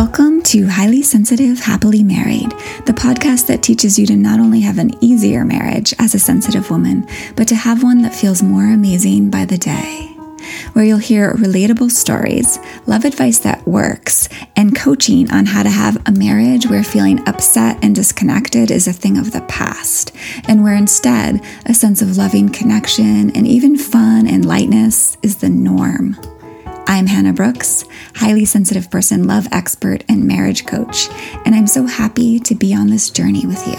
Welcome to Highly Sensitive Happily Married, the podcast that teaches you to not only have an easier marriage as a sensitive woman, but to have one that feels more amazing by the day. Where you'll hear relatable stories, love advice that works, and coaching on how to have a marriage where feeling upset and disconnected is a thing of the past, and where instead a sense of loving connection and even fun and lightness is the norm. I'm Hannah Brooks, highly sensitive person, love expert, and marriage coach, and I'm so happy to be on this journey with you.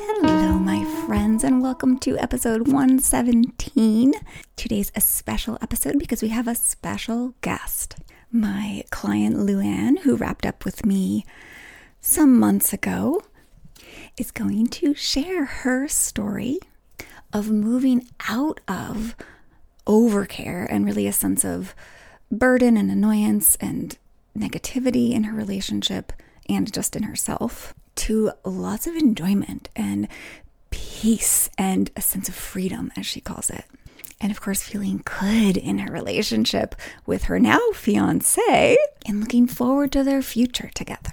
Hello, my friends, and welcome to episode 117. Today's a special episode because we have a special guest. My client Luanne, who wrapped up with me some months ago, is going to share her story of moving out of overcare and really a sense of burden and annoyance and negativity in her relationship and just in herself to lots of enjoyment and peace and a sense of freedom, as she calls it. And of course, feeling good in her relationship with her now fiance and looking forward to their future together.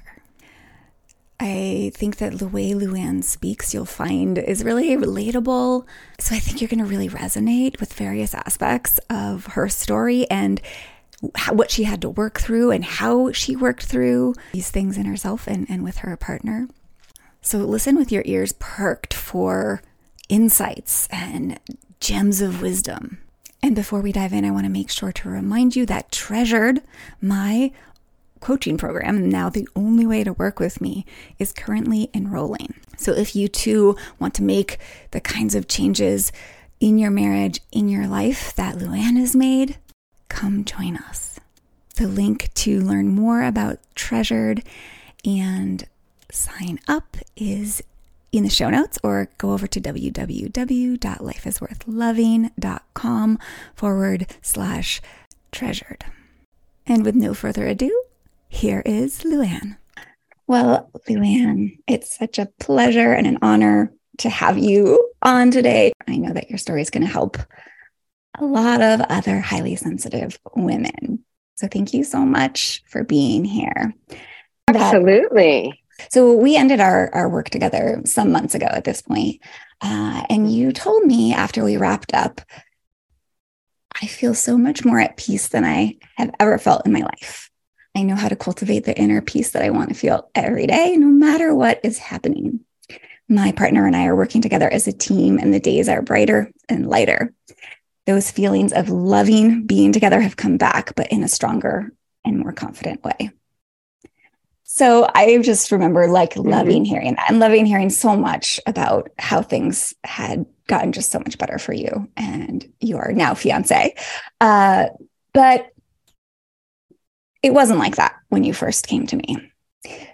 I think that the way Luanne speaks, you'll find is really relatable. So I think you're going to really resonate with various aspects of her story and what she had to work through and how she worked through these things in herself and, and with her partner. So listen with your ears perked for insights and gems of wisdom. And before we dive in, I want to make sure to remind you that Treasured, my coaching program, now the only way to work with me, is currently enrolling. So if you too want to make the kinds of changes in your marriage, in your life that Luanne has made, come join us. The link to learn more about Treasured and sign up is in the show notes or go over to www.lifeisworthloving.com forward slash treasured. And with no further ado, here is Luanne. Well, Luanne, it's such a pleasure and an honor to have you on today. I know that your story is going to help a lot of other highly sensitive women. So thank you so much for being here. Absolutely. That, so we ended our, our work together some months ago at this point, uh, and you told me after we wrapped up, I feel so much more at peace than I have ever felt in my life. I know how to cultivate the inner peace that I want to feel every day, no matter what is happening. My partner and I are working together as a team, and the days are brighter and lighter. Those feelings of loving being together have come back, but in a stronger and more confident way. So I just remember like mm-hmm. loving hearing that and loving hearing so much about how things had gotten just so much better for you and your now fiance. Uh, but it wasn't like that when you first came to me.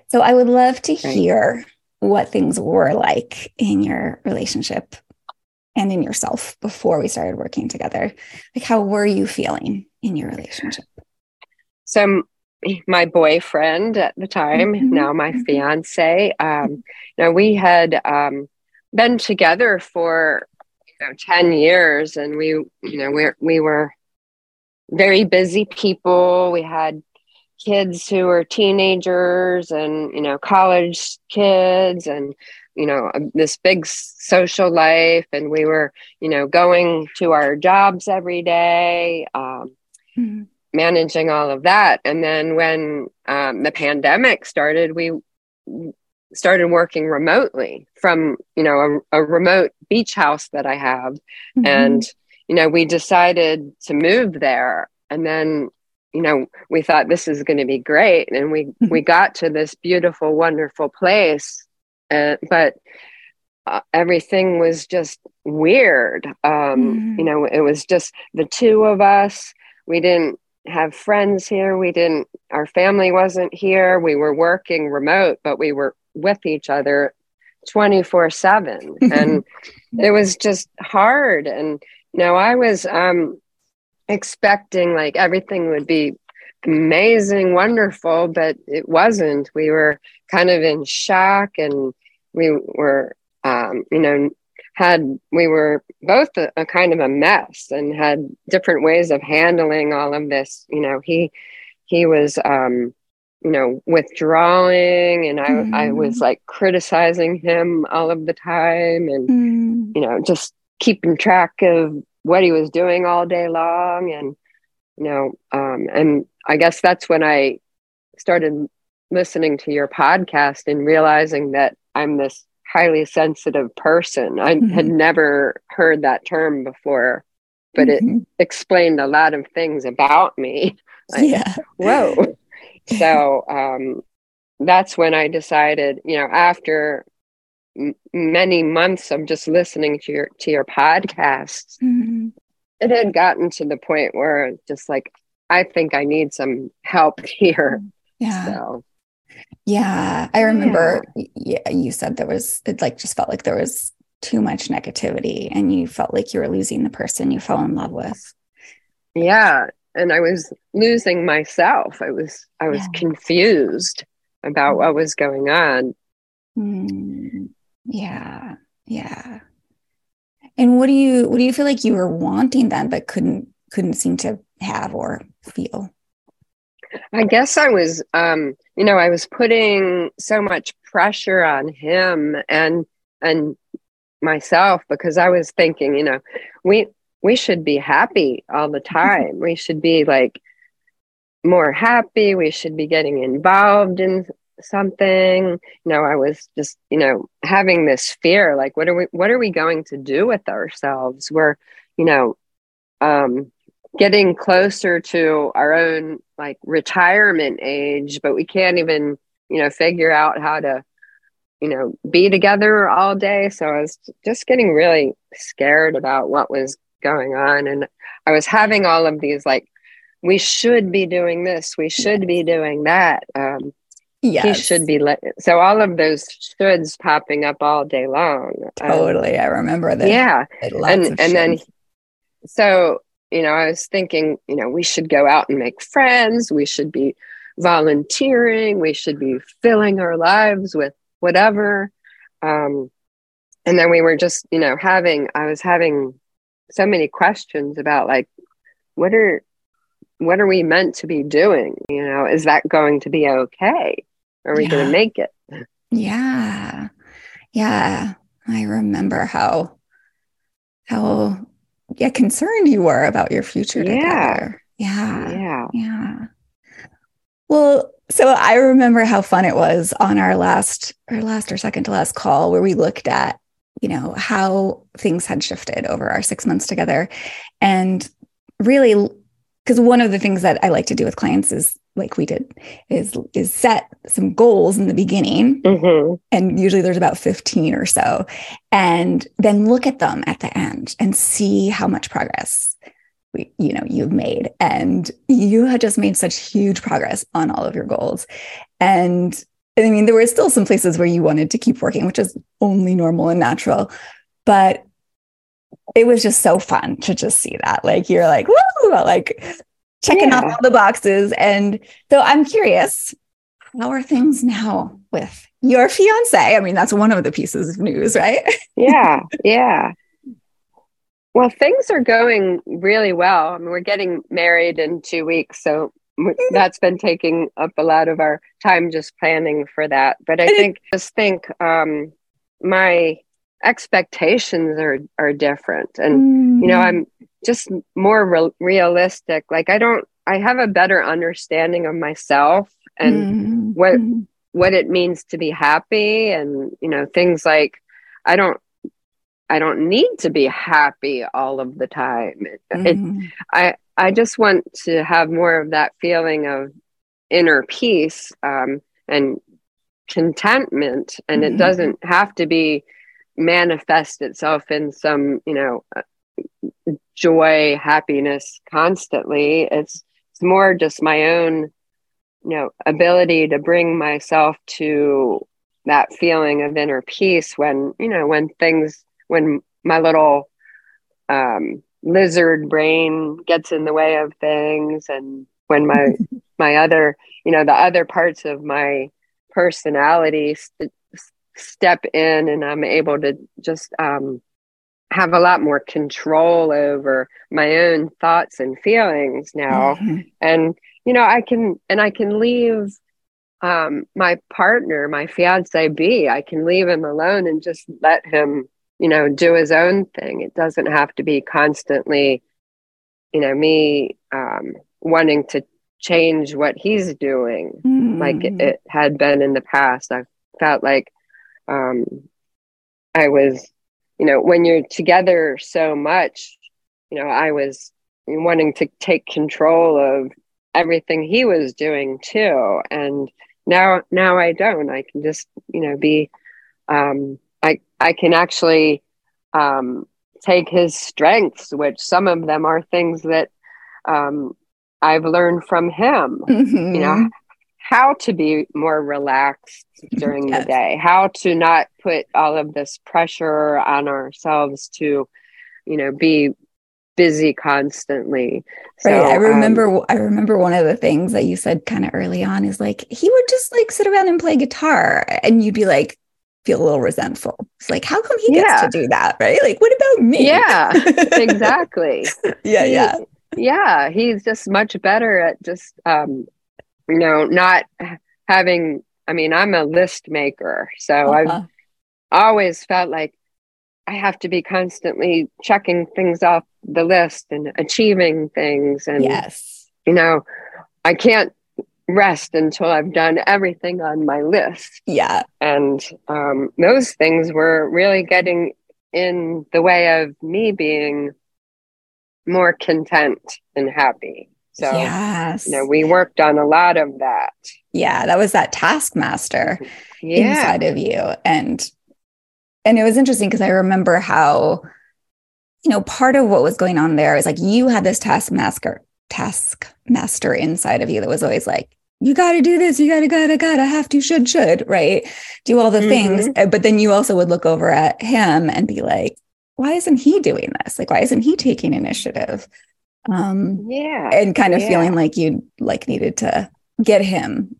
So I would love to hear what things were like in your relationship and in yourself before we started working together. Like, how were you feeling in your relationship? So, my boyfriend at the time, mm-hmm. now my mm-hmm. fiance, um, you know, we had um, been together for you know 10 years and we, you know, we we were very busy people. We had kids who were teenagers and you know college kids and you know this big social life and we were you know going to our jobs every day um, mm-hmm. managing all of that and then when um, the pandemic started we started working remotely from you know a, a remote beach house that i have mm-hmm. and you know we decided to move there and then you know we thought this is going to be great and we we got to this beautiful wonderful place but uh, everything was just weird. Um mm-hmm. you know it was just the two of us. We didn't have friends here. We didn't our family wasn't here. We were working remote but we were with each other 24 7 and it was just hard. And you know i was um expecting like everything would be amazing, wonderful, but it wasn't. We were kind of in shock and we were, um, you know, had we were both a, a, kind of a mess and had different ways of handling all of this you know he he was um you know withdrawing and i mm. i was like criticizing him all of the time and mm. you know just keeping track of what he was doing all day long and you know um and i guess that's when i started listening to your podcast and realizing that i'm this highly sensitive person. I mm-hmm. had never heard that term before, but mm-hmm. it explained a lot of things about me. Like, yeah. Whoa. so um, that's when I decided, you know, after m- many months of just listening to your to your podcasts, mm-hmm. it had gotten to the point where just like I think I need some help here. Yeah. So yeah, I remember. Yeah. yeah, you said there was. It like just felt like there was too much negativity, and you felt like you were losing the person you fell in love with. Yeah, and I was losing myself. I was. I was yeah. confused about what was going on. Mm, yeah, yeah. And what do you what do you feel like you were wanting then, but couldn't couldn't seem to have or feel? I guess I was, um, you know, I was putting so much pressure on him and and myself because I was thinking, you know, we we should be happy all the time. We should be like more happy. We should be getting involved in something. You know, I was just, you know, having this fear, like, what are we what are we going to do with ourselves? We're, you know, um, getting closer to our own like retirement age, but we can't even, you know, figure out how to, you know, be together all day. So I was just getting really scared about what was going on. And I was having all of these like, we should be doing this, we should be doing that. Um, yes. He should be let so all of those shoulds popping up all day long. Um, totally. Um, I remember that. Yeah. And and then so you know, I was thinking, you know, we should go out and make friends. We should be volunteering. We should be filling our lives with whatever. Um, and then we were just, you know, having, I was having so many questions about like, what are, what are we meant to be doing? You know, is that going to be okay? Are we yeah. going to make it? Yeah. Yeah. I remember how, how yeah concerned you were about your future yeah. together. Yeah. Yeah. Yeah. Well, so I remember how fun it was on our last our last or second to last call where we looked at, you know, how things had shifted over our 6 months together and really because one of the things that I like to do with clients is like we did is is set some goals in the beginning. Mm-hmm. and usually there's about 15 or so. And then look at them at the end and see how much progress we, you know you've made. And you had just made such huge progress on all of your goals. And i mean there were still some places where you wanted to keep working which is only normal and natural but it was just so fun to just see that. Like you're like woo! Like checking yeah. off all the boxes. And so I'm curious, how are things now with your fiance? I mean, that's one of the pieces of news, right? yeah, yeah. Well, things are going really well. I mean, we're getting married in two weeks, so that's been taking up a lot of our time just planning for that. But I think just think um, my expectations are are different, and mm. you know, I'm just more re- realistic like i don't i have a better understanding of myself and mm-hmm. what what it means to be happy and you know things like i don't i don't need to be happy all of the time mm-hmm. it, i i just want to have more of that feeling of inner peace um, and contentment and mm-hmm. it doesn't have to be manifest itself in some you know joy, happiness constantly. It's it's more just my own, you know, ability to bring myself to that feeling of inner peace when, you know, when things when my little um, lizard brain gets in the way of things and when my my other, you know, the other parts of my personality st- step in and I'm able to just um have a lot more control over my own thoughts and feelings now mm-hmm. and you know i can and i can leave um my partner my fiance be i can leave him alone and just let him you know do his own thing it doesn't have to be constantly you know me um wanting to change what he's doing mm-hmm. like it, it had been in the past i felt like um i was you know, when you're together so much, you know, I was wanting to take control of everything he was doing too. And now, now I don't, I can just, you know, be, um, I, I can actually, um, take his strengths, which some of them are things that, um, I've learned from him, mm-hmm. you know, how to be more relaxed during yes. the day, how to not put all of this pressure on ourselves to, you know, be busy constantly. So, right. I remember um, I remember one of the things that you said kind of early on is like he would just like sit around and play guitar and you'd be like feel a little resentful. It's like how come he gets to do that, right? Like what about me? Yeah. exactly. yeah, he, yeah. Yeah, he's just much better at just um you know, not having, I mean, I'm a list maker. So uh-huh. I've always felt like I have to be constantly checking things off the list and achieving things. And, yes, you know, I can't rest until I've done everything on my list. Yeah. And um, those things were really getting in the way of me being more content and happy. So, yes. you know, we worked on a lot of that. Yeah, that was that taskmaster yeah. inside of you. And and it was interesting because I remember how, you know, part of what was going on there is like you had this taskmaster taskmaster inside of you that was always like, you got to do this, you got to, got to, got to, have to, should, should, right? Do all the mm-hmm. things. But then you also would look over at him and be like, why isn't he doing this? Like, why isn't he taking initiative? Um yeah and kind of yeah. feeling like you like needed to get him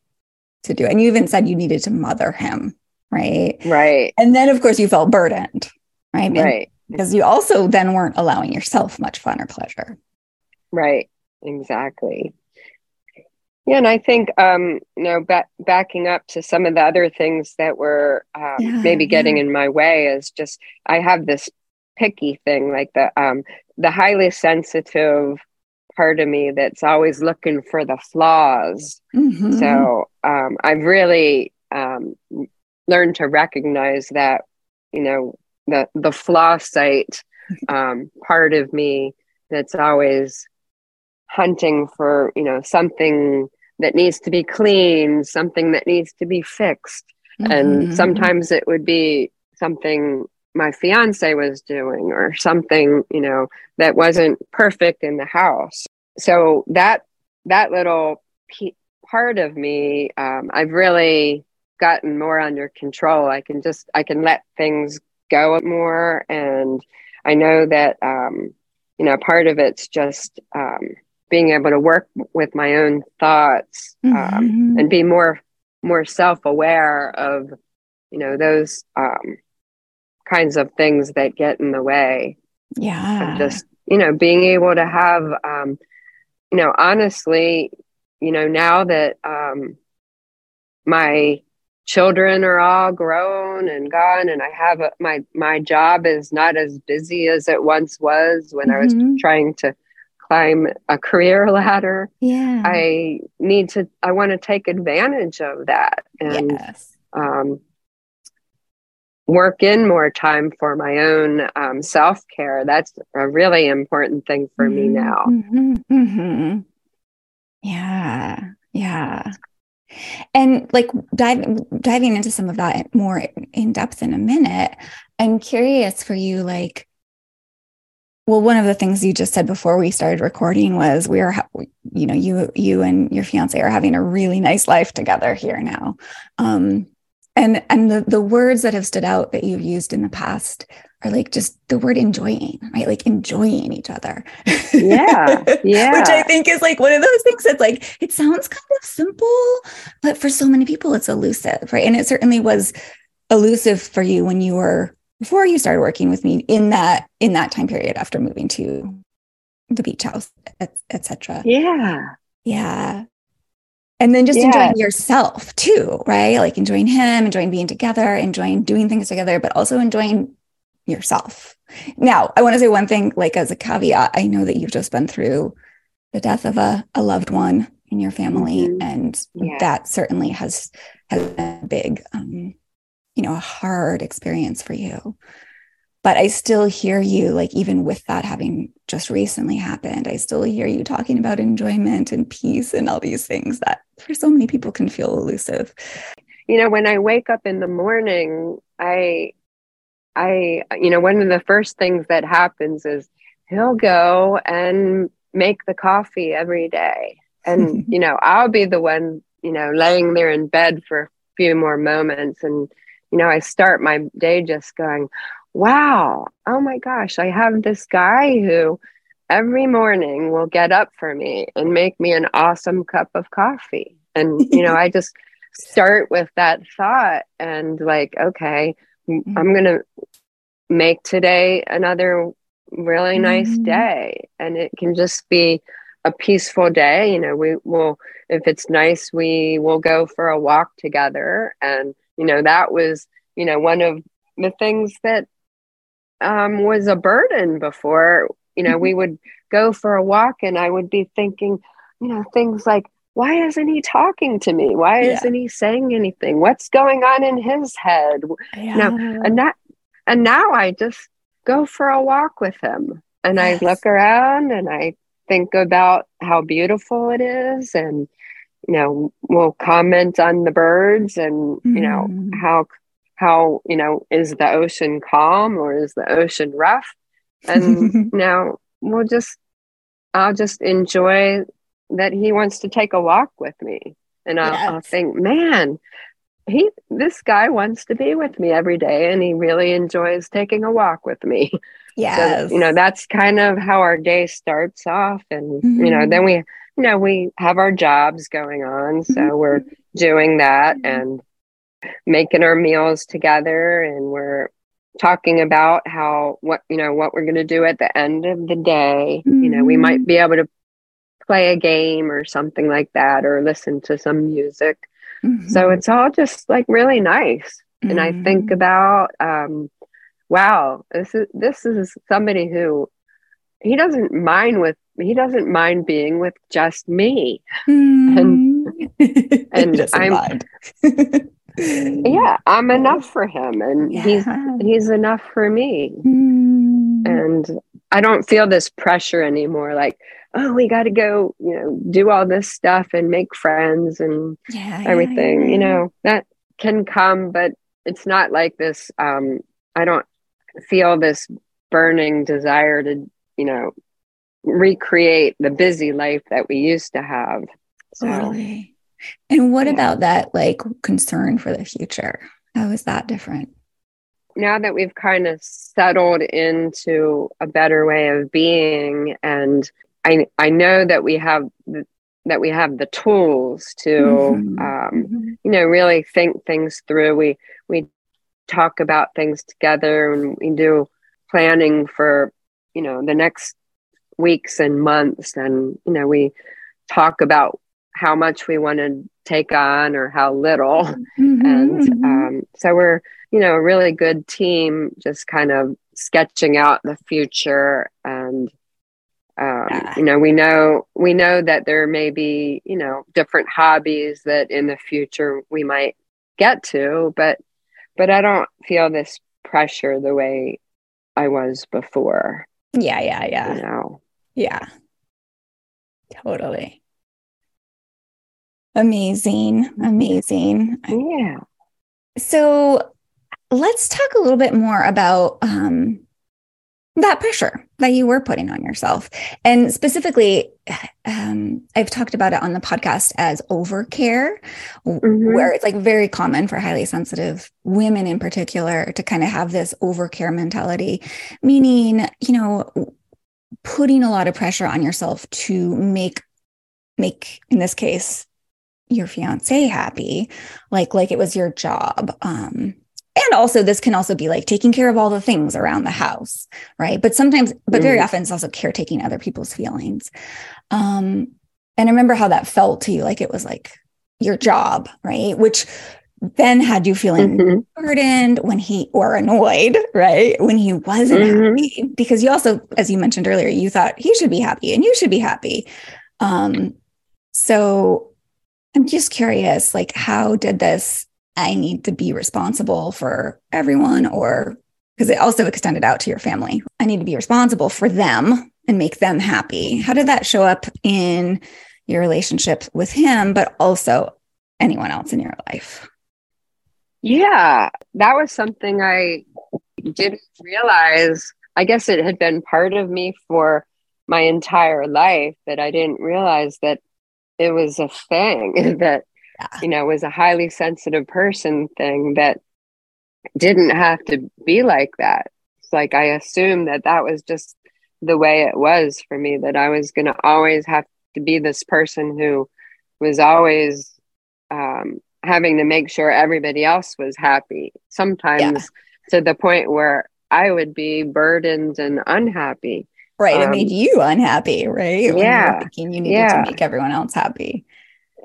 to do it. And you even said you needed to mother him right? Right. And then of course you felt burdened right? Right. because you also then weren't allowing yourself much fun or pleasure. Right. Exactly. Yeah and i think um you know ba- backing up to some of the other things that were um, yeah, maybe getting yeah. in my way is just i have this picky thing like the um the highly sensitive part of me that's always looking for the flaws mm-hmm. so um i've really um learned to recognize that you know the the flaw site um part of me that's always hunting for you know something that needs to be cleaned, something that needs to be fixed mm-hmm. and sometimes it would be something my fiance was doing or something you know that wasn't perfect in the house. So that that little p- part of me um, i've really gotten more under control. I can just i can let things go more. And i know that um, you know part of it's just um, being able to work with my own thoughts um, mm-hmm. and be more more self-aware of you know those um, kinds of things that get in the way. Yeah. just, you know, being able to have, um, you know, honestly, you know, now that um, my children are all grown and gone and i have a, my my job is not as busy as it once was when mm-hmm. i was mm-hmm. trying to climb a career ladder yeah i need to i want to take advantage of that and yes. um, work in more time for my own um, self care. That's a really important thing for mm-hmm, me now. Mm-hmm, mm-hmm. Yeah, yeah. And like diving diving into some of that more in depth in a minute, I'm curious for you, like, well, one of the things you just said before we started recording was we are, you know, you you and your fiance are having a really nice life together here now. Um, and and the the words that have stood out that you've used in the past are like just the word enjoying right like enjoying each other yeah yeah which i think is like one of those things that's like it sounds kind of simple but for so many people it's elusive right and it certainly was elusive for you when you were before you started working with me in that in that time period after moving to the beach house, etc. Et yeah. Yeah. And then just yeah. enjoying yourself too, right? Like enjoying him, enjoying being together, enjoying doing things together, but also enjoying yourself. Now, I want to say one thing, like as a caveat, I know that you've just been through the death of a, a loved one in your family, mm-hmm. and yeah. that certainly has has been a big, um, you know, a hard experience for you. But I still hear you, like even with that having just recently happened, I still hear you talking about enjoyment and peace and all these things that for so many people can feel elusive. You know, when I wake up in the morning, I I, you know, one of the first things that happens is he'll go and make the coffee every day. And, you know, I'll be the one, you know, laying there in bed for a few more moments. And, you know, I start my day just going, wow, oh my gosh, I have this guy who every morning will get up for me and make me an awesome cup of coffee. And, you know, I just start with that thought and like, okay, Mm-hmm. I'm going to make today another really nice mm-hmm. day. And it can just be a peaceful day. You know, we will, if it's nice, we will go for a walk together. And, you know, that was, you know, one of the things that um, was a burden before. You know, mm-hmm. we would go for a walk and I would be thinking, you know, things like, why isn't he talking to me? Why yeah. isn't he saying anything? What's going on in his head? Yeah. Now, and that, and now I just go for a walk with him and yes. I look around and I think about how beautiful it is and you know we'll comment on the birds and mm-hmm. you know mm-hmm. how how you know is the ocean calm or is the ocean rough and now we'll just i'll just enjoy that he wants to take a walk with me. And I'll, yes. I'll think, man, he this guy wants to be with me every day and he really enjoys taking a walk with me. Yes. So, you know, that's kind of how our day starts off. And, mm-hmm. you know, then we, you know, we have our jobs going on. So mm-hmm. we're doing that and making our meals together and we're talking about how what you know what we're going to do at the end of the day mm-hmm. you know we might mm-hmm. be able to play a game or something like that or listen to some music. Mm-hmm. So it's all just like really nice. Mm-hmm. And I think mm-hmm. about um wow, this is this is somebody who he doesn't mind with he doesn't mind being with just me. Mm-hmm. And and I'm yeah, I'm enough for him and yeah. he's he's enough for me. Mm-hmm. And I don't feel this pressure anymore like oh, we got to go, you know, do all this stuff and make friends and yeah, everything. Yeah. You know, that can come, but it's not like this. Um, I don't feel this burning desire to, you know, recreate the busy life that we used to have. So, totally. And what about that, like, concern for the future? How is that different? now that we've kind of settled into a better way of being and I I know that we have the, that we have the tools to mm-hmm. Um, mm-hmm. you know really think things through. We we talk about things together and we do planning for you know the next weeks and months and you know we talk about how much we want to take on or how little mm-hmm, and mm-hmm. um, so we're you know a really good team just kind of sketching out the future and um, yeah. you know we know we know that there may be you know different hobbies that in the future we might get to but but i don't feel this pressure the way i was before yeah yeah yeah you know? yeah totally amazing amazing yeah so let's talk a little bit more about um that pressure that you were putting on yourself. And specifically, um, I've talked about it on the podcast as overcare, mm-hmm. where it's like very common for highly sensitive women in particular to kind of have this overcare mentality, meaning, you know, putting a lot of pressure on yourself to make make in this case your fiance happy like like it was your job um and also this can also be like taking care of all the things around the house right? But sometimes but very often it's also caretaking other people's feelings. Um and i remember how that felt to you like it was like your job right? Which then had you feeling mm-hmm. burdened when he or annoyed right? When he wasn't mm-hmm. happy because you also as you mentioned earlier you thought he should be happy and you should be happy. Um so i'm just curious like how did this I need to be responsible for everyone, or because it also extended out to your family. I need to be responsible for them and make them happy. How did that show up in your relationship with him, but also anyone else in your life? Yeah, that was something I didn't realize. I guess it had been part of me for my entire life, but I didn't realize that it was a thing that yeah. you know, was a highly sensitive person thing that didn't have to be like that. It's like I assumed that that was just the way it was for me, that I was going to always have to be this person who was always um, having to make sure everybody else was happy, sometimes yeah. to the point where I would be burdened and unhappy. Right. Um, it made you unhappy, right? Yeah. thinking you needed yeah. to make everyone else happy.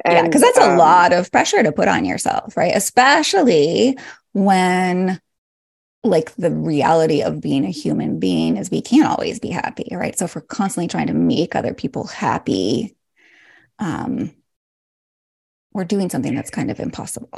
And, yeah, because that's um, a lot of pressure to put on yourself, right? Especially when like the reality of being a human being is we can't always be happy, right? So if we're constantly trying to make other people happy, um, we're doing something that's kind of impossible.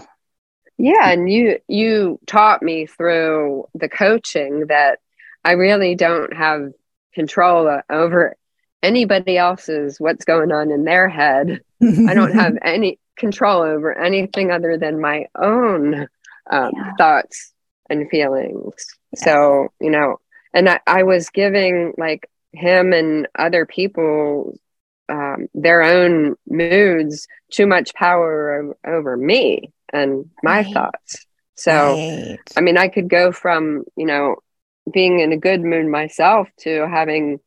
Yeah, and you you taught me through the coaching that I really don't have control over anybody else's what's going on in their head. I don't have any control over anything other than my own um, yeah. thoughts and feelings. Yeah. So, you know, and I, I, was giving like him and other people um, their own moods too much power over, over me and my right. thoughts. So, right. I mean, I could go from, you know, being in a good mood myself to having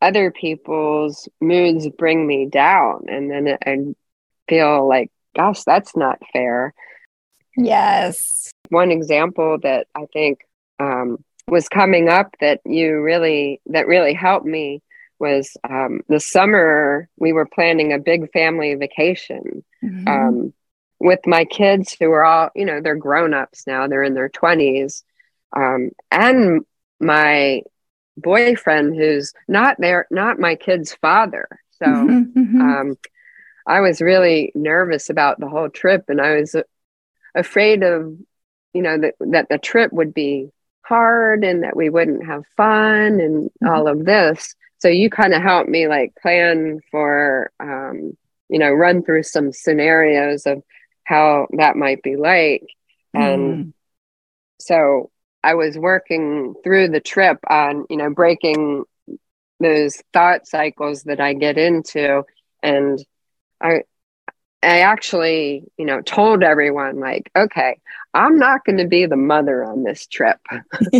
other people's moods bring me down. And then I feel like gosh that's not fair. Yes. One example that i think um, was coming up that you really that really helped me was um, the summer we were planning a big family vacation mm-hmm. um, with my kids who are all you know they're grown-ups now. They're in their 20s um, and my boyfriend who's not there, not my kid's father. So mm-hmm, mm-hmm. Um, I was really nervous about the whole trip, and I was uh, afraid of, you know, that that the trip would be hard and that we wouldn't have fun and mm-hmm. all of this. So you kind of helped me like plan for, um, you know, run through some scenarios of how that might be like, and mm. so I was working through the trip on, you know, breaking those thought cycles that I get into. And I, I actually, you know, told everyone, like, okay, I'm not going to be the mother on this trip.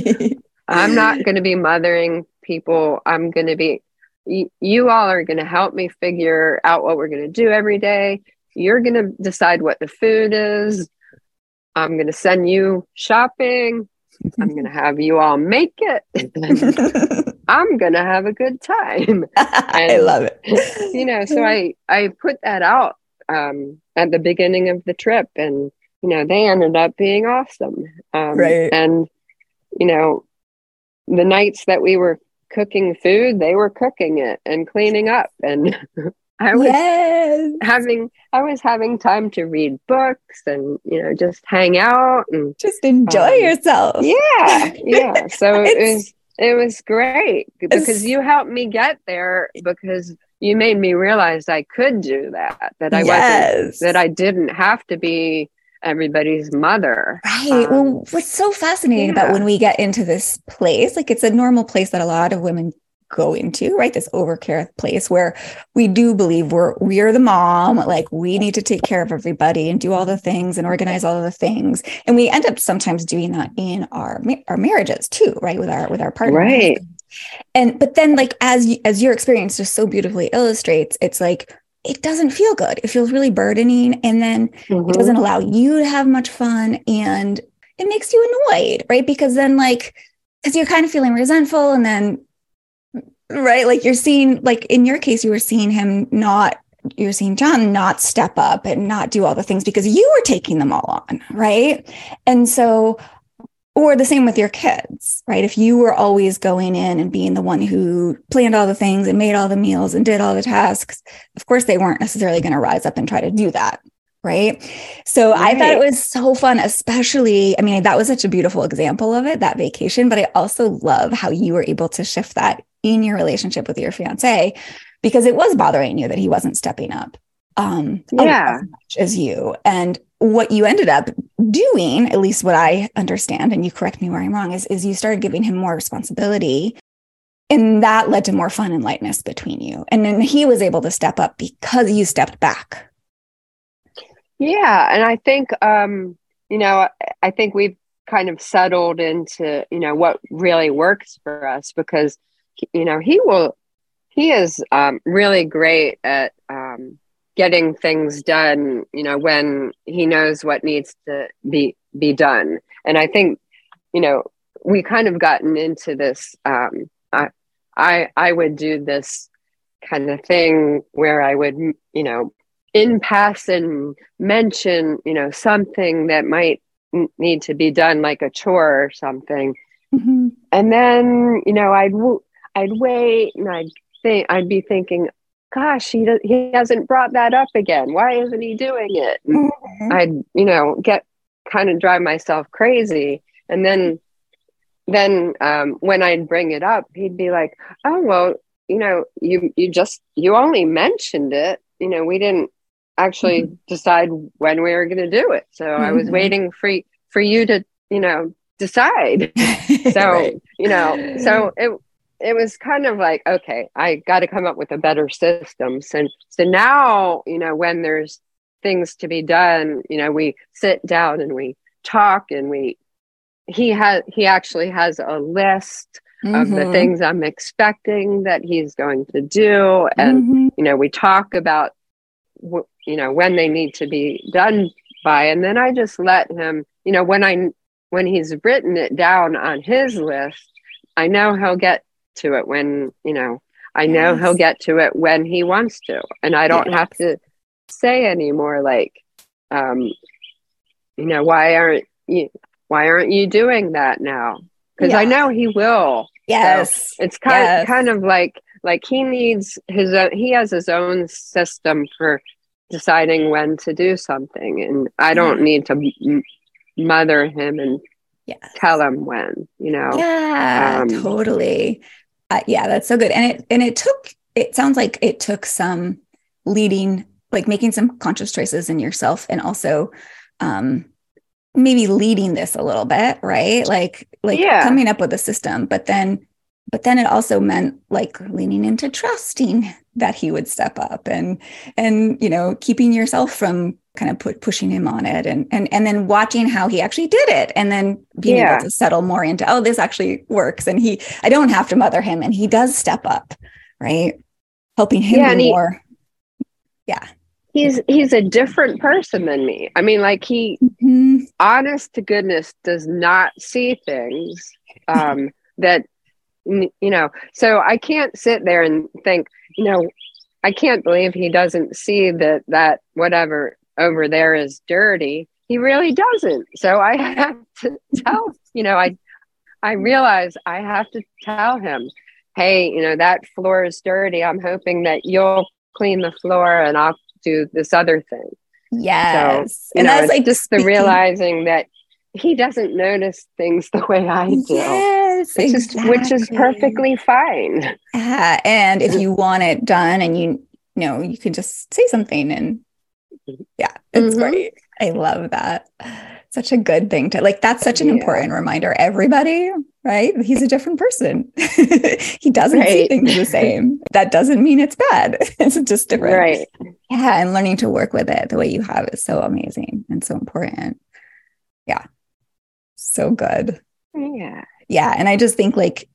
I'm not going to be mothering people. I'm going to be, y- you all are going to help me figure out what we're going to do every day. You're going to decide what the food is. I'm going to send you shopping. I'm going to have you all make it. I'm going to have a good time. I love it. You know, so I I put that out um, at the beginning of the trip, and you know they ended up being awesome. Um, right. And you know, the nights that we were cooking food, they were cooking it and cleaning up, and I was yes. having I was having time to read books and you know just hang out and just enjoy um, yourself. Yeah, yeah. So it was it was great because you helped me get there because you made me realize I could do that. That I yes. wasn't that I didn't have to be everybody's mother. Right. Um, well, what's so fascinating yeah. about when we get into this place, like it's a normal place that a lot of women go into, right? This overcare place where we do believe we're we are the mom, like we need to take care of everybody and do all the things and organize all of the things. And we end up sometimes doing that in our our marriages too, right? With our with our partner. Right. And but then like as as your experience just so beautifully illustrates, it's like it doesn't feel good. It feels really burdening and then mm-hmm. it doesn't allow you to have much fun and it makes you annoyed, right? Because then like because you're kind of feeling resentful and then right like you're seeing like in your case you were seeing him not you're seeing John not step up and not do all the things because you were taking them all on, right? And so, or the same with your kids, right? If you were always going in and being the one who planned all the things and made all the meals and did all the tasks, of course, they weren't necessarily going to rise up and try to do that. Right. So right. I thought it was so fun, especially, I mean, that was such a beautiful example of it, that vacation. But I also love how you were able to shift that in your relationship with your fiance because it was bothering you that he wasn't stepping up um yeah. as much as you. And what you ended up doing, at least what I understand, and you correct me where I'm wrong, is, is you started giving him more responsibility. And that led to more fun and lightness between you. And then he was able to step up because you stepped back. Yeah. And I think, um, you know, I think we've kind of settled into, you know, what really works for us because, you know, he will he is um, really great at um, getting things done. You know, when he knows what needs to be be done, and I think you know we kind of gotten into this. Um, I, I I would do this kind of thing where I would you know in passing mention you know something that might need to be done like a chore or something mm-hmm. and then you know i'd i'd wait and i'd think I'd be thinking, gosh, he does, he hasn't brought that up again. Why isn't he doing it? Mm-hmm. I'd you know get kind of drive myself crazy, and then then um, when I'd bring it up, he'd be like, oh well, you know, you you just you only mentioned it. You know, we didn't actually mm-hmm. decide when we were going to do it. So mm-hmm. I was mm-hmm. waiting for for you to you know decide. so right. you know, so it it was kind of like okay i got to come up with a better system so, so now you know when there's things to be done you know we sit down and we talk and we he has he actually has a list mm-hmm. of the mm-hmm. things i'm expecting that he's going to do and mm-hmm. you know we talk about you know when they need to be done by and then i just let him you know when i when he's written it down on his list i know he'll get to it when, you know, I know yes. he'll get to it when he wants to. And I don't yes. have to say anymore like, um, you know, why aren't you why aren't you doing that now? Because yeah. I know he will. Yes. So it's kind yes. kind of like like he needs his own he has his own system for deciding when to do something and I don't need to m- mother him and yes. tell him when, you know. Yeah, um, totally uh, yeah, that's so good. And it and it took it sounds like it took some leading, like making some conscious choices in yourself, and also um, maybe leading this a little bit, right? Like like yeah. coming up with a system, but then but then it also meant like leaning into trusting that he would step up and and you know keeping yourself from kind of put pushing him on it and and and then watching how he actually did it and then being yeah. able to settle more into oh this actually works and he I don't have to mother him and he does step up right helping him yeah, more he, yeah he's he's a different person than me I mean like he mm-hmm. honest to goodness does not see things um that you know so I can't sit there and think you know I can't believe he doesn't see that that whatever over there is dirty. He really doesn't. So I have to tell, you know, I I realize I have to tell him, hey, you know, that floor is dirty. I'm hoping that you'll clean the floor and I'll do this other thing. Yes. So, and know, that's like just the realizing that he doesn't notice things the way I do. Yes, which exactly. is which is perfectly fine. Yeah. And if you want it done and you, you know, you can just say something and yeah, it's mm-hmm. great. I love that. Such a good thing to like. That's such an yeah. important reminder. Everybody, right? He's a different person. he doesn't right. see things the same. That doesn't mean it's bad. it's just different. Right. Yeah. And learning to work with it the way you have is so amazing and so important. Yeah. So good. Yeah. Yeah. And I just think like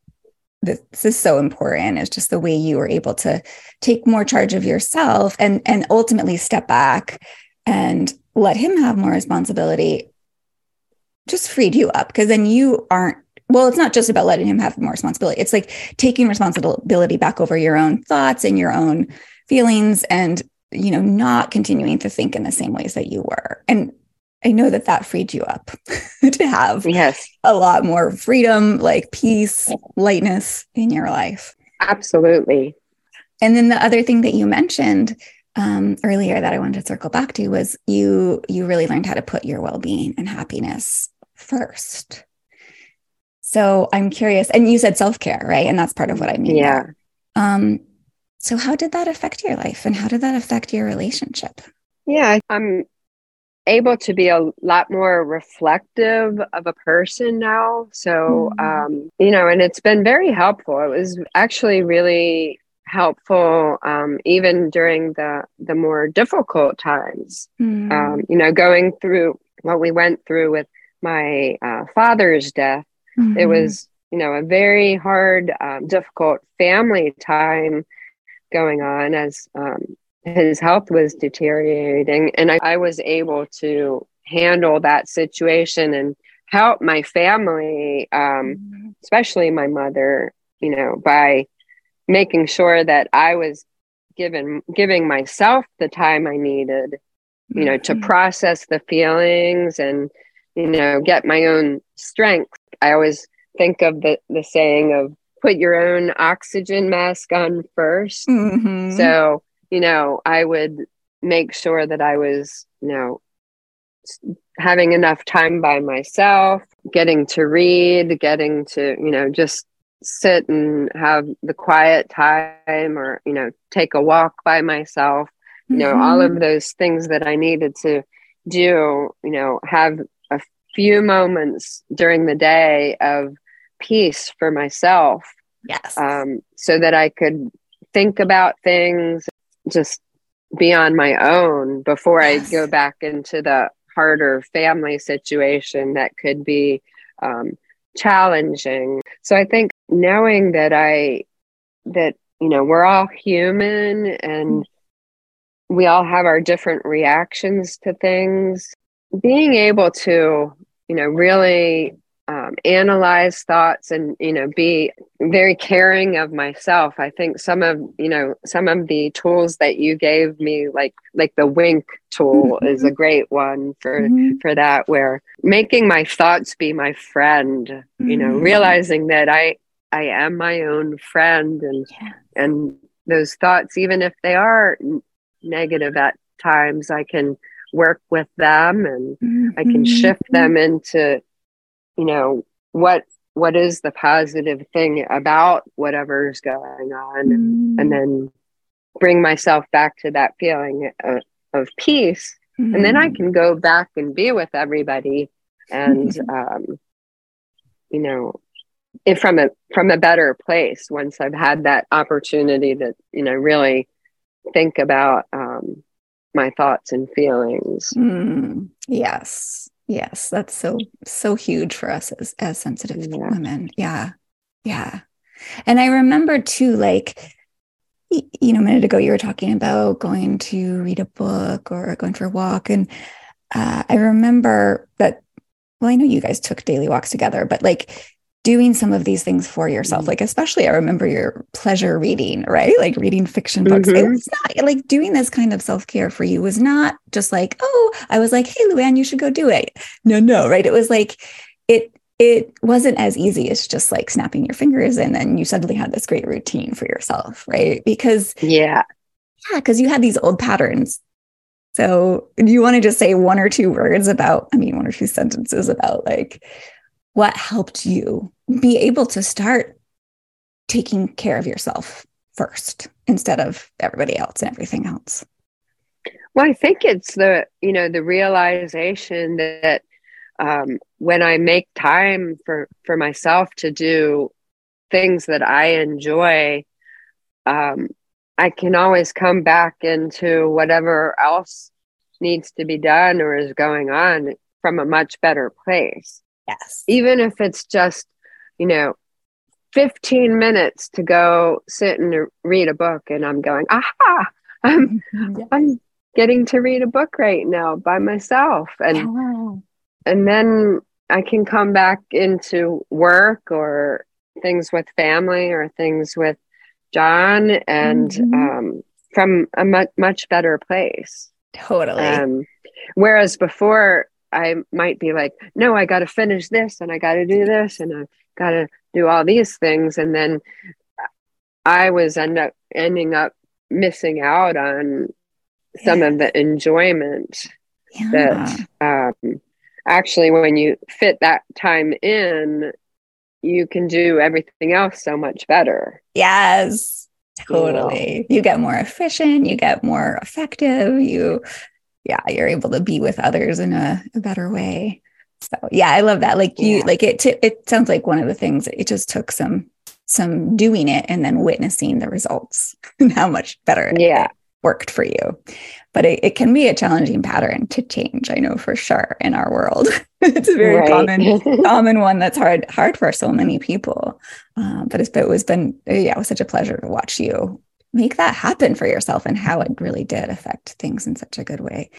this is so important is just the way you were able to take more charge of yourself and and ultimately step back and let him have more responsibility just freed you up because then you aren't well, it's not just about letting him have more responsibility. It's like taking responsibility back over your own thoughts and your own feelings and, you know, not continuing to think in the same ways that you were. And I know that that freed you up to have yes. a lot more freedom, like peace, lightness in your life. Absolutely. And then the other thing that you mentioned um, earlier that I wanted to circle back to was you you really learned how to put your well-being and happiness first. So I'm curious, and you said self-care, right? And that's part of what I mean. Yeah. Um, so how did that affect your life and how did that affect your relationship? Yeah, I'm able to be a lot more reflective of a person now. So, mm-hmm. um, you know, and it's been very helpful. It was actually really helpful um, even during the the more difficult times mm. um, you know going through what we went through with my uh, father's death mm-hmm. it was you know a very hard um, difficult family time going on as um, his health was deteriorating and I, I was able to handle that situation and help my family um, mm-hmm. especially my mother you know by making sure that I was given giving myself the time I needed, you know, mm-hmm. to process the feelings and you know get my own strength. I always think of the the saying of put your own oxygen mask on 1st mm-hmm. So you know, I would make sure that I was you know having enough time by myself, getting to read, getting to you know just sit and have the quiet time or you know take a walk by myself you know mm-hmm. all of those things that i needed to do you know have a few moments during the day of peace for myself yes um, so that i could think about things just be on my own before yes. i go back into the harder family situation that could be um, challenging so i think knowing that I, that, you know, we're all human and we all have our different reactions to things. Being able to, you know, really um, analyze thoughts and you know be very caring of myself i think some of you know some of the tools that you gave me like like the wink tool mm-hmm. is a great one for mm-hmm. for that where making my thoughts be my friend mm-hmm. you know mm-hmm. realizing that i I am my own friend and yeah. and those thoughts even if they are negative at times I can work with them and mm-hmm. I can mm-hmm. shift them into you know what what is the positive thing about whatever's going on mm-hmm. and then bring myself back to that feeling of, of peace and then I mm-hmm. can go back and be with everybody and um you know it from a from a better place once I've had that opportunity to you know really think about um, my thoughts and feelings. Mm, yes, yes, that's so so huge for us as as sensitive yeah. women. Yeah, yeah, and I remember too, like you know, a minute ago you were talking about going to read a book or going for a walk, and uh, I remember that. Well, I know you guys took daily walks together, but like doing some of these things for yourself. Mm-hmm. Like, especially, I remember your pleasure reading, right? Like reading fiction books. Mm-hmm. It's not like doing this kind of self care for you was not just like, oh, I was like, hey, Luanne, you should go do it. No, no, right? It was like, it, it wasn't as easy as just like snapping your fingers and then you suddenly had this great routine for yourself, right? Because, yeah. Yeah, because you had these old patterns so, do you want to just say one or two words about, I mean, one or two sentences about like what helped you be able to start taking care of yourself first instead of everybody else and everything else? Well, I think it's the, you know, the realization that um, when I make time for, for myself to do things that I enjoy, um, I can always come back into whatever else needs to be done or is going on from a much better place. Yes. Even if it's just, you know, 15 minutes to go sit and read a book and I'm going, aha, I'm, yes. I'm getting to read a book right now by myself. And, and then I can come back into work or things with family or things with John and mm-hmm. um, from a much much better place. Totally. Um, whereas before I might be like, no, I got to finish this and I got to do this and I got to do all these things, and then I was end up ending up missing out on some yeah. of the enjoyment yeah. that um, actually when you fit that time in you can do everything else so much better yes totally yeah. you get more efficient you get more effective you yeah you're able to be with others in a, a better way so yeah i love that like you yeah. like it t- it sounds like one of the things it just took some some doing it and then witnessing the results and how much better yeah worked for you. But it, it, can be a challenging pattern to change, I know for sure in our world. it's a very right. common common one that's hard hard for so many people. Um, but it's, but it was been yeah, it was such a pleasure to watch you make that happen for yourself and how it really did affect things in such a good way.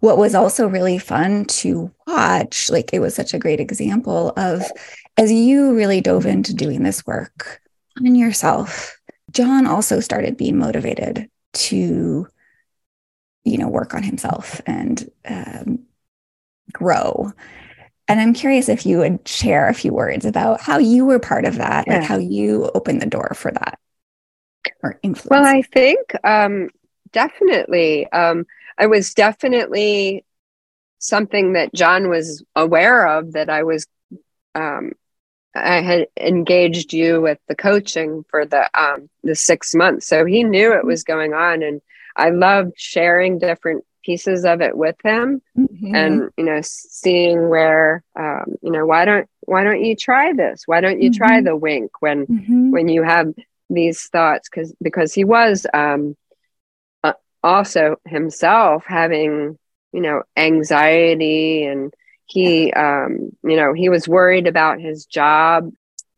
What was also really fun to watch, like it was such a great example of as you really dove into doing this work on yourself, John also started being motivated to you know work on himself and um, grow and i'm curious if you would share a few words about how you were part of that yeah. like how you opened the door for that or influence well i think um, definitely um, i was definitely something that john was aware of that i was um, I had engaged you with the coaching for the um, the six months, so he knew it was going on, and I loved sharing different pieces of it with him, mm-hmm. and you know, seeing where um, you know why don't why don't you try this? Why don't you mm-hmm. try the wink when mm-hmm. when you have these thoughts? Because because he was um, uh, also himself having you know anxiety and he um you know he was worried about his job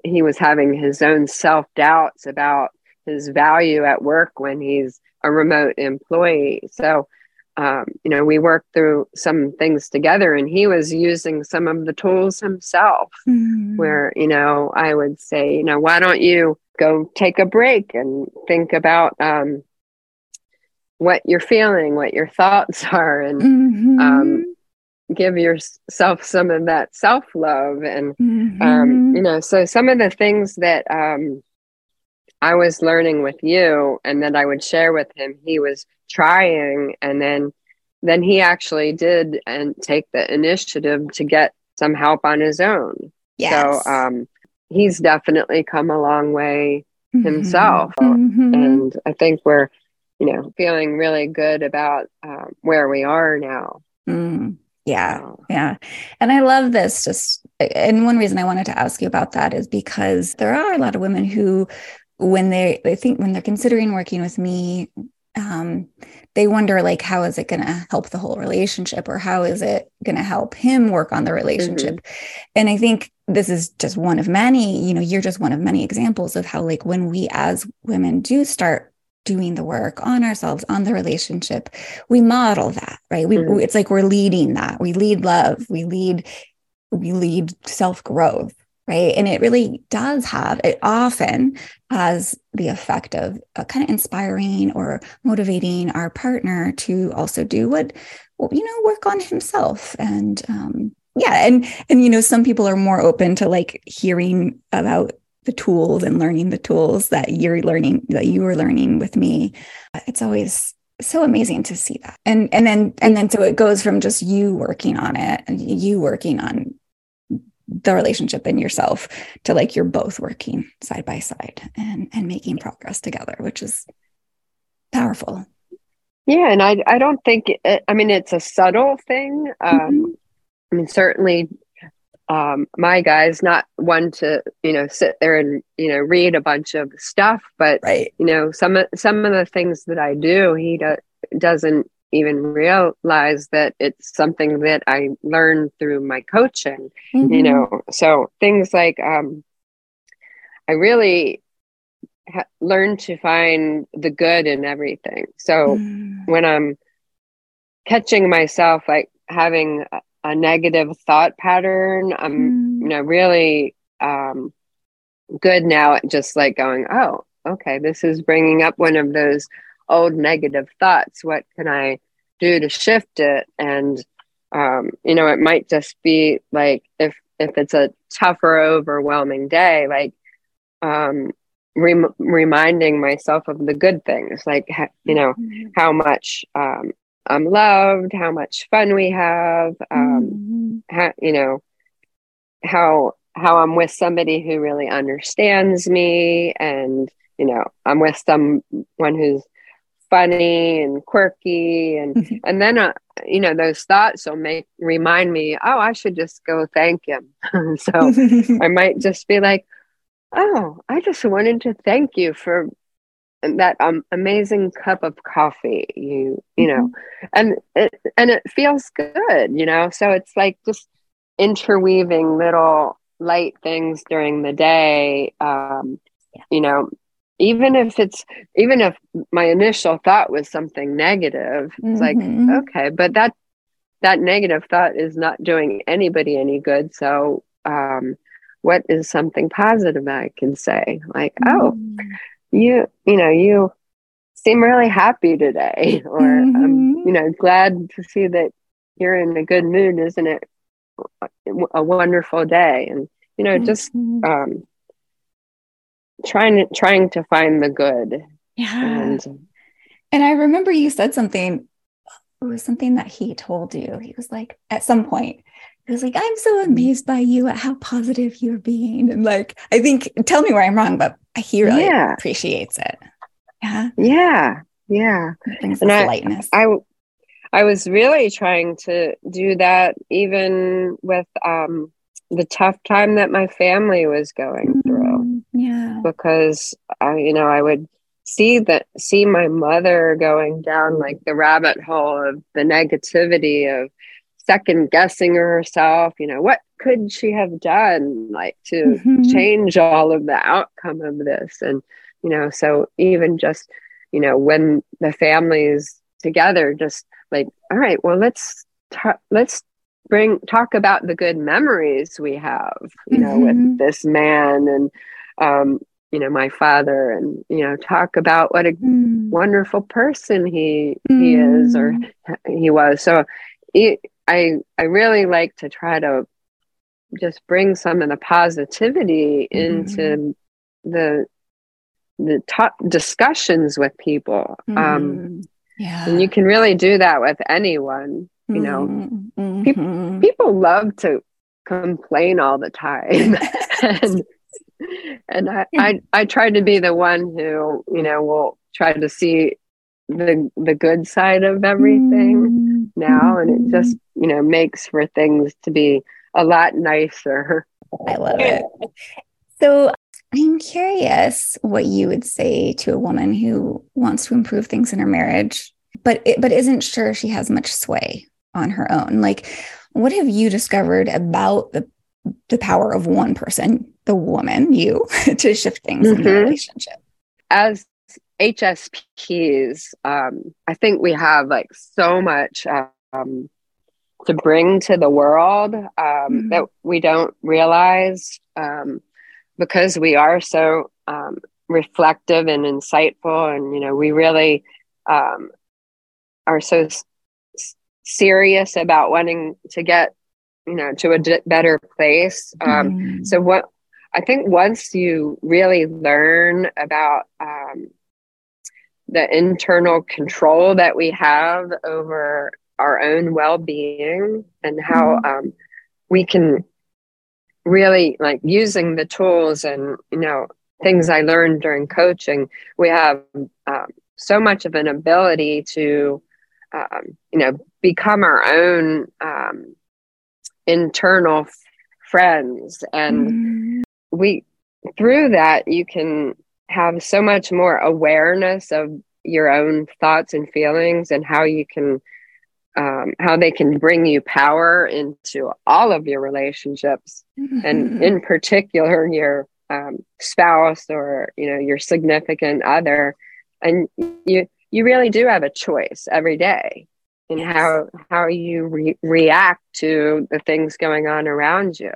he was having his own self doubts about his value at work when he's a remote employee so um, you know we worked through some things together and he was using some of the tools himself mm-hmm. where you know i would say you know why don't you go take a break and think about um, what you're feeling what your thoughts are and mm-hmm. um, give yourself some of that self love and mm-hmm. um, you know so some of the things that um, i was learning with you and that i would share with him he was trying and then then he actually did and take the initiative to get some help on his own yes. so um, he's definitely come a long way mm-hmm. himself mm-hmm. and i think we're you know feeling really good about um, where we are now mm. Yeah. Yeah. And I love this just and one reason I wanted to ask you about that is because there are a lot of women who when they they think when they're considering working with me um, they wonder like how is it going to help the whole relationship or how is it going to help him work on the relationship? Mm-hmm. and i think this is just one of many you know you're just one of many examples of how like when we as women do start doing the work on ourselves on the relationship we model that right? We mm-hmm. it's like we're leading that. We lead love. We lead we lead self growth right? And it really does have it often has the effect of uh, kind of inspiring or motivating our partner to also do what you know work on himself. And um yeah and and you know some people are more open to like hearing about the tools and learning the tools that you're learning that you were learning with me. It's always so amazing to see that. And and then and then so it goes from just you working on it and you working on the relationship and yourself to like you're both working side by side and and making progress together which is powerful yeah and i i don't think it, i mean it's a subtle thing um mm-hmm. i mean certainly um, my guy's not one to you know sit there and you know read a bunch of stuff but right. you know some of some of the things that i do he do, doesn't even realize that it's something that i learned through my coaching mm-hmm. you know so things like um, i really ha- learned to find the good in everything so mm. when i'm catching myself like having a negative thought pattern. I'm, mm. you know, really um, good now at just like going, oh, okay, this is bringing up one of those old negative thoughts. What can I do to shift it? And, um, you know, it might just be like if if it's a tougher, overwhelming day, like um, rem- reminding myself of the good things, like ha- you know mm-hmm. how much um, I'm loved, how much fun we have, um, mm-hmm. how, you know how how I'm with somebody who really understands me, and you know I'm with someone who's funny and quirky and mm-hmm. and then uh, you know those thoughts will make remind me oh i should just go thank him so i might just be like oh i just wanted to thank you for that um, amazing cup of coffee you you know mm-hmm. and it and it feels good you know so it's like just interweaving little light things during the day um yeah. you know even if it's even if my initial thought was something negative it's mm-hmm. like okay but that that negative thought is not doing anybody any good so um what is something positive i can say like oh, mm-hmm. oh you you know you seem really happy today or mm-hmm. i'm you know glad to see that you're in a good mood isn't it a wonderful day and you know just mm-hmm. um trying to trying to find the good. Yeah. And, and I remember you said something. It was something that he told you. He was like, at some point, he was like, I'm so amazed by you at how positive you're being. And like, I think, tell me where I'm wrong, but he really yeah. appreciates it. Yeah. Yeah. Yeah. and I, lightness. I, I was really trying to do that even with um, the tough time that my family was going through. Yeah. Because I, you know, I would see that see my mother going down like the rabbit hole of the negativity of second guessing herself, you know, what could she have done like to mm-hmm. change all of the outcome of this? And, you know, so even just, you know, when the family's together, just like, all right, well, let's talk, let's bring talk about the good memories we have, you know, mm-hmm. with this man and um, you know my father and you know talk about what a mm. wonderful person he mm. he is or mm. he was so it, i i really like to try to just bring some of the positivity mm. into the the top discussions with people um yeah and you can really do that with anyone you know mm-hmm. people people love to complain all the time and and I, I I try to be the one who you know will try to see the the good side of everything mm-hmm. now and it just you know makes for things to be a lot nicer. I love it. So i'm curious what you would say to a woman who wants to improve things in her marriage but it, but isn't sure she has much sway on her own. Like what have you discovered about the the power of one person the woman, you, to shift things mm-hmm. in the relationship? As HSPs, um, I think we have like so much um, to bring to the world um, mm-hmm. that we don't realize um, because we are so um, reflective and insightful, and you know, we really um, are so s- serious about wanting to get you know to a d- better place. Mm-hmm. So what I think once you really learn about um, the internal control that we have over our own well-being and how mm-hmm. um, we can really like using the tools and you know things I learned during coaching, we have um, so much of an ability to um, you know become our own um, internal f- friends. And mm we through that you can have so much more awareness of your own thoughts and feelings and how you can um, how they can bring you power into all of your relationships. Mm-hmm. and in particular your um, spouse or you know your significant other. And you you really do have a choice every day and yes. how how you re- react to the things going on around you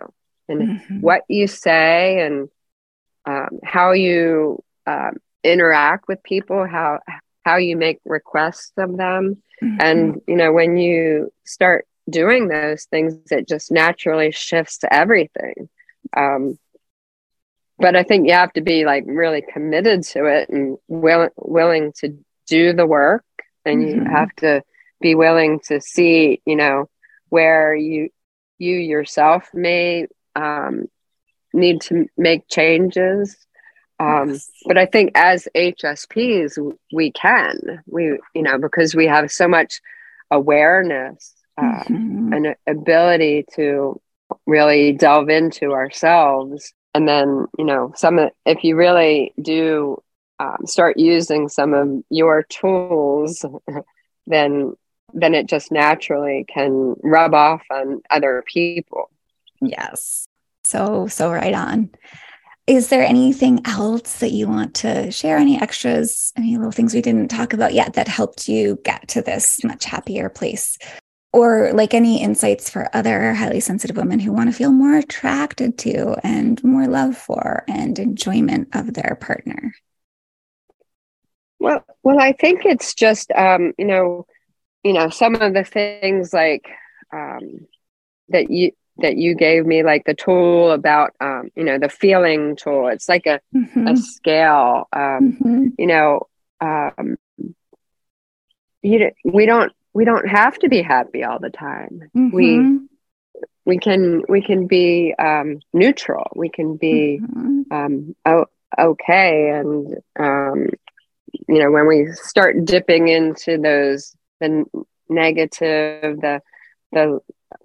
and mm-hmm. what you say and um, how you um, interact with people how how you make requests of them mm-hmm. and you know when you start doing those things it just naturally shifts to everything um, but i think you have to be like really committed to it and will, willing to do the work and mm-hmm. you have to be willing to see you know where you you yourself may um, need to make changes um, yes. but i think as hsps we can we you know because we have so much awareness uh, mm-hmm. and ability to really delve into ourselves and then you know some if you really do um, start using some of your tools then then it just naturally can rub off on other people. Yes. So so right on. Is there anything else that you want to share? Any extras? Any little things we didn't talk about yet that helped you get to this much happier place? Or like any insights for other highly sensitive women who want to feel more attracted to and more love for and enjoyment of their partner? Well well i think it's just um you know you know some of the things like um that you that you gave me like the tool about um you know the feeling tool it's like a mm-hmm. a scale um mm-hmm. you know um you we don't we don't have to be happy all the time mm-hmm. we we can we can be um, neutral we can be mm-hmm. um, o- okay and um, you know when we start dipping into those the negative the the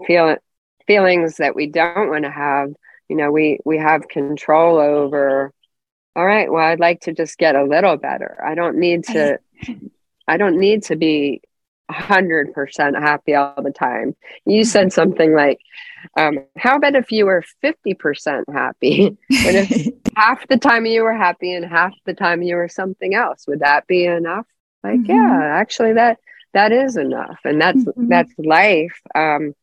feel feelings that we don't want to have you know we we have control over all right well i'd like to just get a little better i don't need to i don't need to be 100% happy all the time. You said something like, um, How about if you were 50% happy? but if half the time you were happy and half the time you were something else, would that be enough? Like, mm-hmm. yeah, actually, that that is enough, and that's mm-hmm. that's life. Um,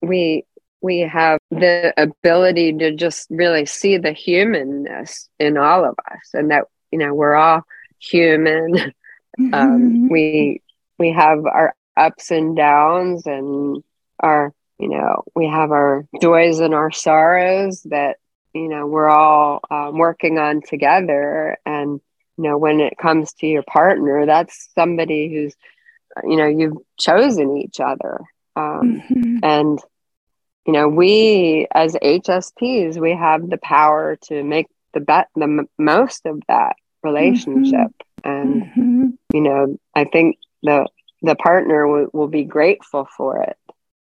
we we have the ability to just really see the humanness in all of us, and that you know we're all human. Um, mm-hmm. Um, we we have our ups and downs and our you know we have our joys and our sorrows that you know we're all um, working on together and you know when it comes to your partner that's somebody who's you know you've chosen each other um, mm-hmm. and you know we as hsps we have the power to make the bet the m- most of that relationship mm-hmm. and mm-hmm. you know i think the the partner w- will be grateful for it.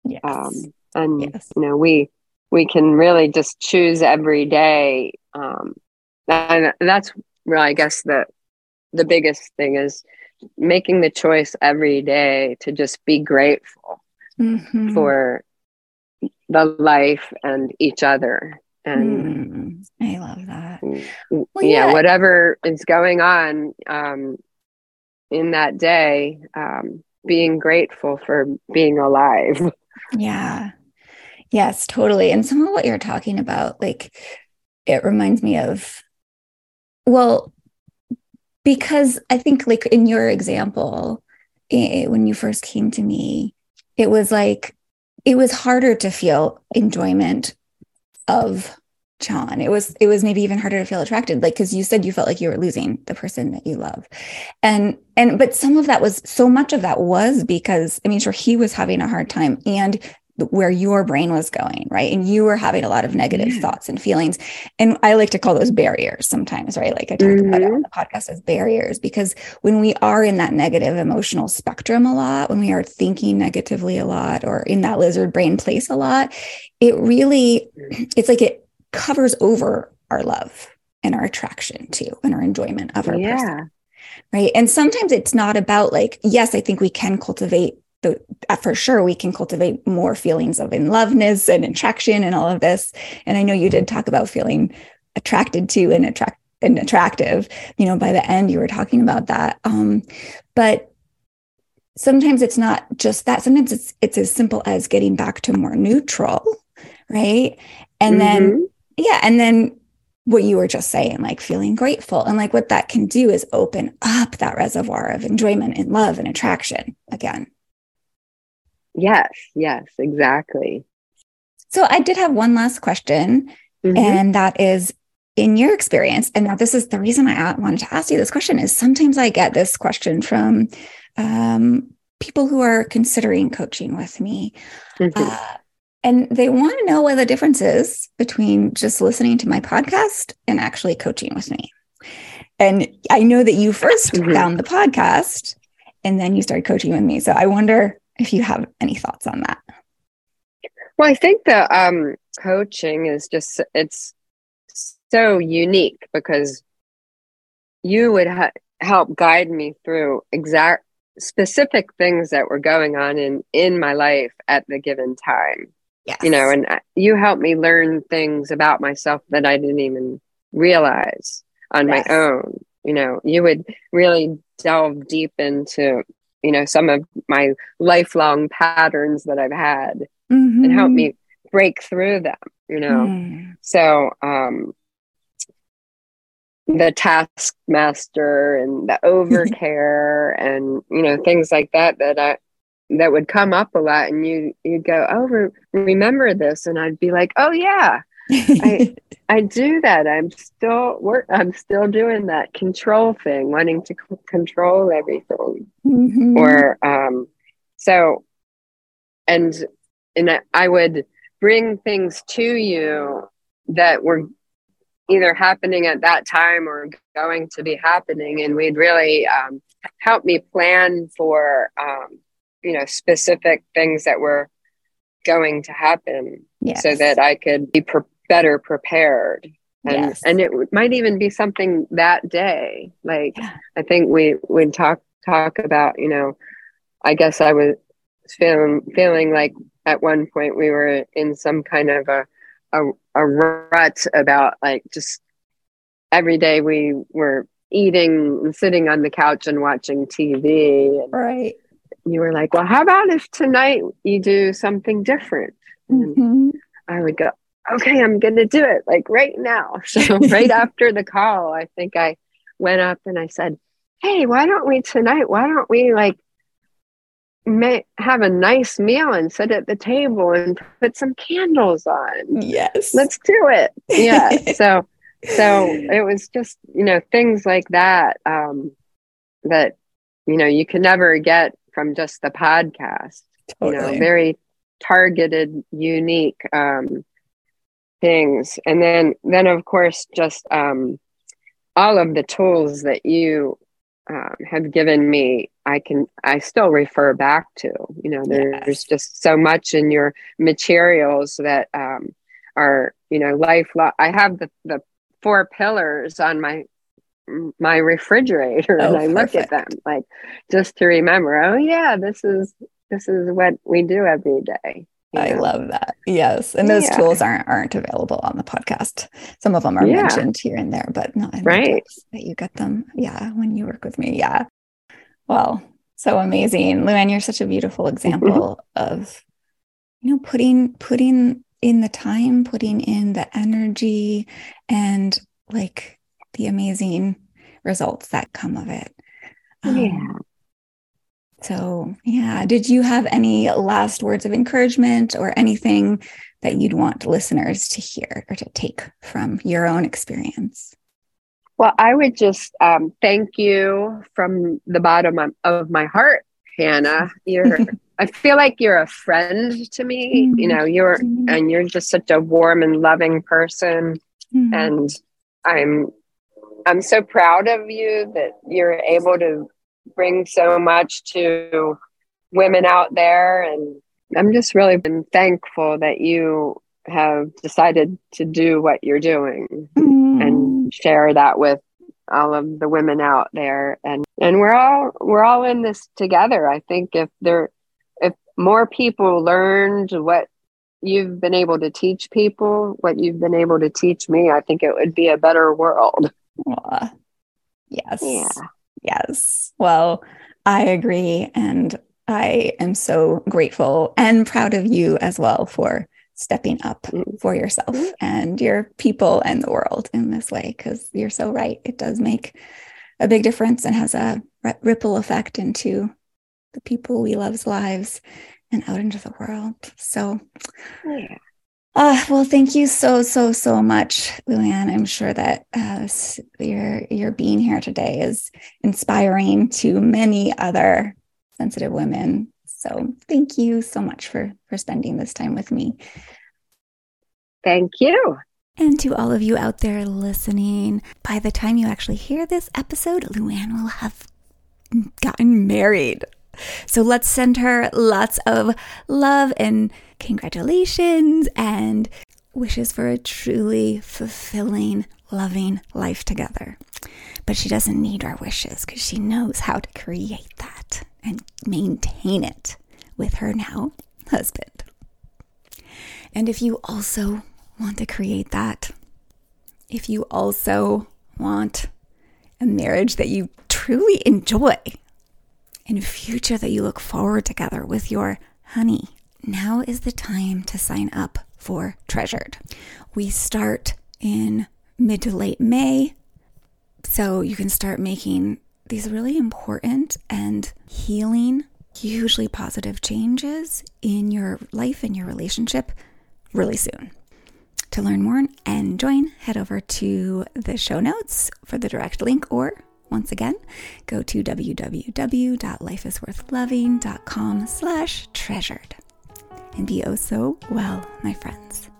Yes. Um, and yes. you know, we we can really just choose every day. Um, and that's really, I guess, the the biggest thing is making the choice every day to just be grateful mm-hmm. for the life and each other and mm, i love that. Well, yeah, yeah, whatever is going on um, in that day um, being grateful for being alive. Yeah. Yes totally. And some of what you're talking about like it reminds me of well because i think like in your example it, when you first came to me it was like it was harder to feel enjoyment of John. It was it was maybe even harder to feel attracted, like because you said you felt like you were losing the person that you love, and and but some of that was so much of that was because I mean, sure he was having a hard time, and where your brain was going, right, and you were having a lot of negative yeah. thoughts and feelings, and I like to call those barriers sometimes, right? Like I talked mm-hmm. about it on the podcast as barriers because when we are in that negative emotional spectrum a lot, when we are thinking negatively a lot, or in that lizard brain place a lot, it really it's like it covers over our love and our attraction to and our enjoyment of our yeah. person right and sometimes it's not about like yes i think we can cultivate the uh, for sure we can cultivate more feelings of in loveness and attraction and all of this and i know you did talk about feeling attracted to and attract and attractive you know by the end you were talking about that um but sometimes it's not just that. Sometimes it's it's as simple as getting back to more neutral, right? And mm-hmm. then yeah, and then what you were just saying, like feeling grateful. And like what that can do is open up that reservoir of enjoyment and love and attraction again. Yes, yes, exactly. So I did have one last question, mm-hmm. and that is in your experience, and now this is the reason I wanted to ask you this question is sometimes I get this question from um, people who are considering coaching with me. Mm-hmm. Uh, and they want to know what the difference is between just listening to my podcast and actually coaching with me. And I know that you 1st mm-hmm. found the podcast and then you started coaching with me. So I wonder if you have any thoughts on that. Well, I think the um, coaching is just, it's so unique because you would ha- help guide me through exact specific things that were going on in in my life at the given time yes. you know and you helped me learn things about myself that i didn't even realize on yes. my own you know you would really delve deep into you know some of my lifelong patterns that i've had mm-hmm. and help me break through them you know mm. so um the taskmaster and the overcare and you know things like that that I that would come up a lot and you you'd go oh remember this and I'd be like oh yeah I I do that I'm still work I'm still doing that control thing wanting to c- control everything mm-hmm. or um so and and I, I would bring things to you that were either happening at that time or going to be happening and we'd really um, help me plan for um, you know specific things that were going to happen yes. so that i could be pre- better prepared and yes. and it might even be something that day like yeah. i think we would talk talk about you know i guess i was feeling feeling like at one point we were in some kind of a a, a rut about like just every day we were eating and sitting on the couch and watching TV. And right. You were like, well, how about if tonight you do something different? Mm-hmm. I would go, okay, I'm going to do it like right now. So, right after the call, I think I went up and I said, hey, why don't we tonight? Why don't we like may have a nice meal and sit at the table and put some candles on. Yes. Let's do it. Yeah. so so it was just, you know, things like that um that you know you can never get from just the podcast. Totally. You know, very targeted, unique um things. And then then of course just um all of the tools that you um, have given me i can i still refer back to you know there's yes. just so much in your materials that um, are you know lifelong i have the the four pillars on my my refrigerator oh, and i perfect. look at them like just to remember oh yeah this is this is what we do every day I love that. Yes. And those yeah. tools aren't aren't available on the podcast. Some of them are yeah. mentioned here and there, but not right. that you get them. Yeah. When you work with me. Yeah. Well, so amazing. Luanne, you're such a beautiful example of, you know, putting putting in the time, putting in the energy and like the amazing results that come of it. Um, yeah. So, yeah, did you have any last words of encouragement or anything that you'd want listeners to hear or to take from your own experience? Well, I would just um, thank you from the bottom of my heart, Hannah. You're, I feel like you're a friend to me. Mm-hmm. You know, you're, and you're just such a warm and loving person. Mm-hmm. And I'm, I'm so proud of you that you're able to bring so much to women out there. And I'm just really been thankful that you have decided to do what you're doing mm. and share that with all of the women out there and and we're all we're all in this together i think if there if more people learned what you've been able to teach people what you've been able to teach me i think it would be a better world Aww. yes yeah Yes. Well, I agree. And I am so grateful and proud of you as well for stepping up mm-hmm. for yourself mm-hmm. and your people and the world in this way because you're so right. It does make a big difference and has a ripple effect into the people we love's lives and out into the world. So, yeah. Uh, well, thank you so so so much, Luanne. I'm sure that uh, your your being here today is inspiring to many other sensitive women. So, thank you so much for for spending this time with me. Thank you. And to all of you out there listening, by the time you actually hear this episode, Luanne will have gotten married. So let's send her lots of love and congratulations and wishes for a truly fulfilling, loving life together. But she doesn't need our wishes because she knows how to create that and maintain it with her now husband. And if you also want to create that, if you also want a marriage that you truly enjoy and future that you look forward together with your honey, now is the time to sign up for Treasured. We start in mid to late May, so you can start making these really important and healing, hugely positive changes in your life and your relationship really soon. To learn more and join, head over to the show notes for the direct link or once again, go to www.lifeisworthloving.com slash treasured and be oh so well, my friends.